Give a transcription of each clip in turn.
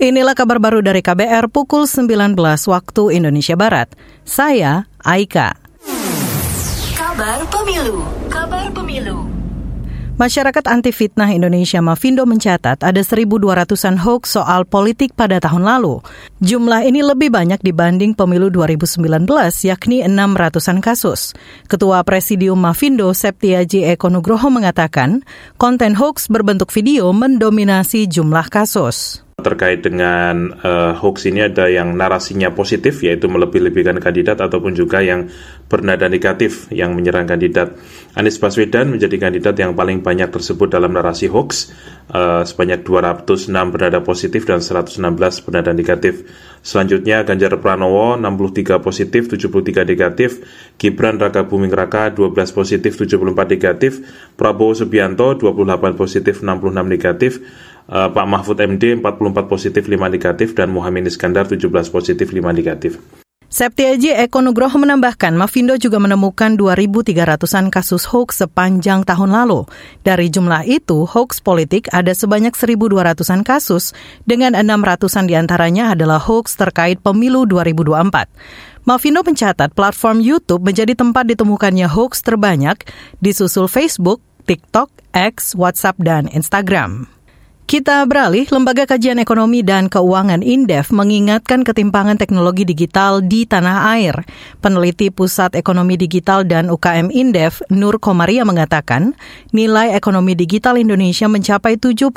Inilah kabar baru dari KBR pukul 19 waktu Indonesia Barat. Saya Aika. Kabar Pemilu. Kabar Pemilu. Masyarakat Anti Fitnah Indonesia Mafindo mencatat ada 1.200-an hoax soal politik pada tahun lalu. Jumlah ini lebih banyak dibanding pemilu 2019, yakni 600-an kasus. Ketua Presidium Mafindo, Septiaji Eko Nugroho mengatakan, konten hoax berbentuk video mendominasi jumlah kasus terkait dengan uh, hoax ini ada yang narasinya positif yaitu melebih-lebihkan kandidat ataupun juga yang bernada negatif yang menyerang kandidat. Anies Baswedan menjadi kandidat yang paling banyak tersebut dalam narasi hoax uh, sebanyak 206 bernada positif dan 116 bernada negatif. Selanjutnya Ganjar Pranowo 63 positif 73 negatif, Gibran Raka Buming Raka 12 positif 74 negatif, Prabowo Subianto 28 positif 66 negatif, uh, Pak Mahfud MD 44 positif 5 negatif dan Muhammad Iskandar 17 positif 5 negatif. Septiaji Eko Nugroho menambahkan, Mafindo juga menemukan 2.300-an kasus hoax sepanjang tahun lalu. Dari jumlah itu, hoax politik ada sebanyak 1.200-an kasus, dengan 600-an di antaranya adalah hoax terkait pemilu 2024. Mafindo mencatat platform YouTube menjadi tempat ditemukannya hoax terbanyak, disusul Facebook, TikTok, X, WhatsApp, dan Instagram. Kita beralih, Lembaga Kajian Ekonomi dan Keuangan Indef mengingatkan ketimpangan teknologi digital di tanah air. Peneliti Pusat Ekonomi Digital dan UKM Indef, Nur Komaria mengatakan, nilai ekonomi digital Indonesia mencapai 77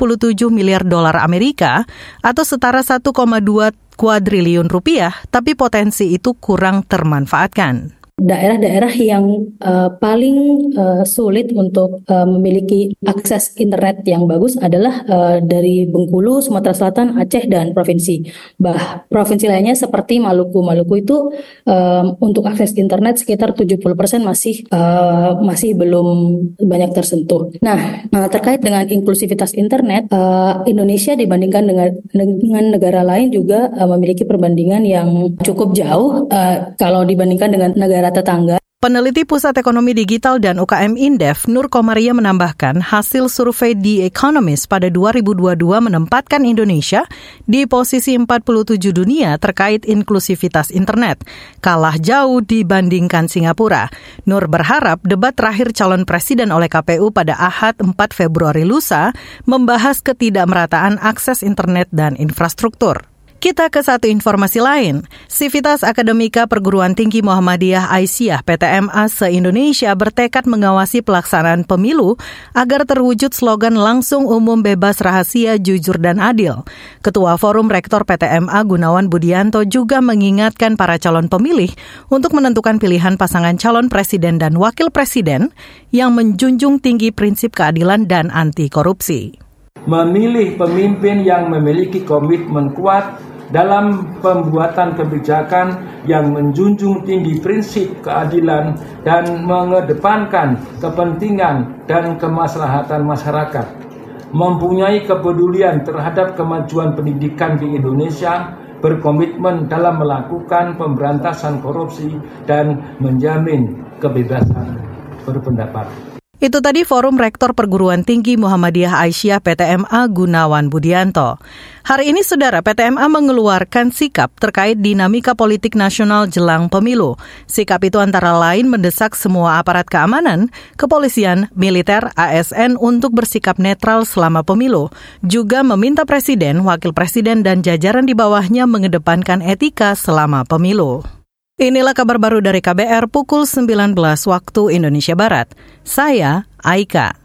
miliar dolar Amerika atau setara 1,2 kuadriliun rupiah, tapi potensi itu kurang termanfaatkan daerah-daerah yang uh, paling uh, sulit untuk uh, memiliki akses internet yang bagus adalah uh, dari Bengkulu, Sumatera Selatan, Aceh dan provinsi. Bah, provinsi lainnya seperti Maluku. Maluku itu um, untuk akses internet sekitar 70% masih uh, masih belum banyak tersentuh. Nah, uh, terkait dengan inklusivitas internet, uh, Indonesia dibandingkan dengan dengan negara lain juga uh, memiliki perbandingan yang cukup jauh uh, kalau dibandingkan dengan negara negara tetangga. Peneliti Pusat Ekonomi Digital dan UKM Indef, Nur Komaria menambahkan hasil survei The Economist pada 2022 menempatkan Indonesia di posisi 47 dunia terkait inklusivitas internet, kalah jauh dibandingkan Singapura. Nur berharap debat terakhir calon presiden oleh KPU pada Ahad 4 Februari lusa membahas ketidakmerataan akses internet dan infrastruktur. Kita ke satu informasi lain. Sivitas Akademika Perguruan Tinggi Muhammadiyah Aisyah PTMA se-Indonesia bertekad mengawasi pelaksanaan pemilu agar terwujud slogan langsung umum bebas rahasia, jujur dan adil. Ketua Forum Rektor PTMA Gunawan Budianto juga mengingatkan para calon pemilih untuk menentukan pilihan pasangan calon presiden dan wakil presiden yang menjunjung tinggi prinsip keadilan dan anti korupsi. Memilih pemimpin yang memiliki komitmen kuat dalam pembuatan kebijakan yang menjunjung tinggi prinsip keadilan dan mengedepankan kepentingan dan kemaslahatan masyarakat, mempunyai kepedulian terhadap kemajuan pendidikan di Indonesia, berkomitmen dalam melakukan pemberantasan korupsi dan menjamin kebebasan berpendapat. Itu tadi Forum Rektor Perguruan Tinggi Muhammadiyah Aisyah PTMA Gunawan Budianto. Hari ini Saudara PTMA mengeluarkan sikap terkait dinamika politik nasional jelang pemilu. Sikap itu antara lain mendesak semua aparat keamanan, kepolisian, militer, ASN untuk bersikap netral selama pemilu. Juga meminta presiden, wakil presiden dan jajaran di bawahnya mengedepankan etika selama pemilu. Inilah kabar baru dari KBR pukul 19 waktu Indonesia Barat. Saya Aika.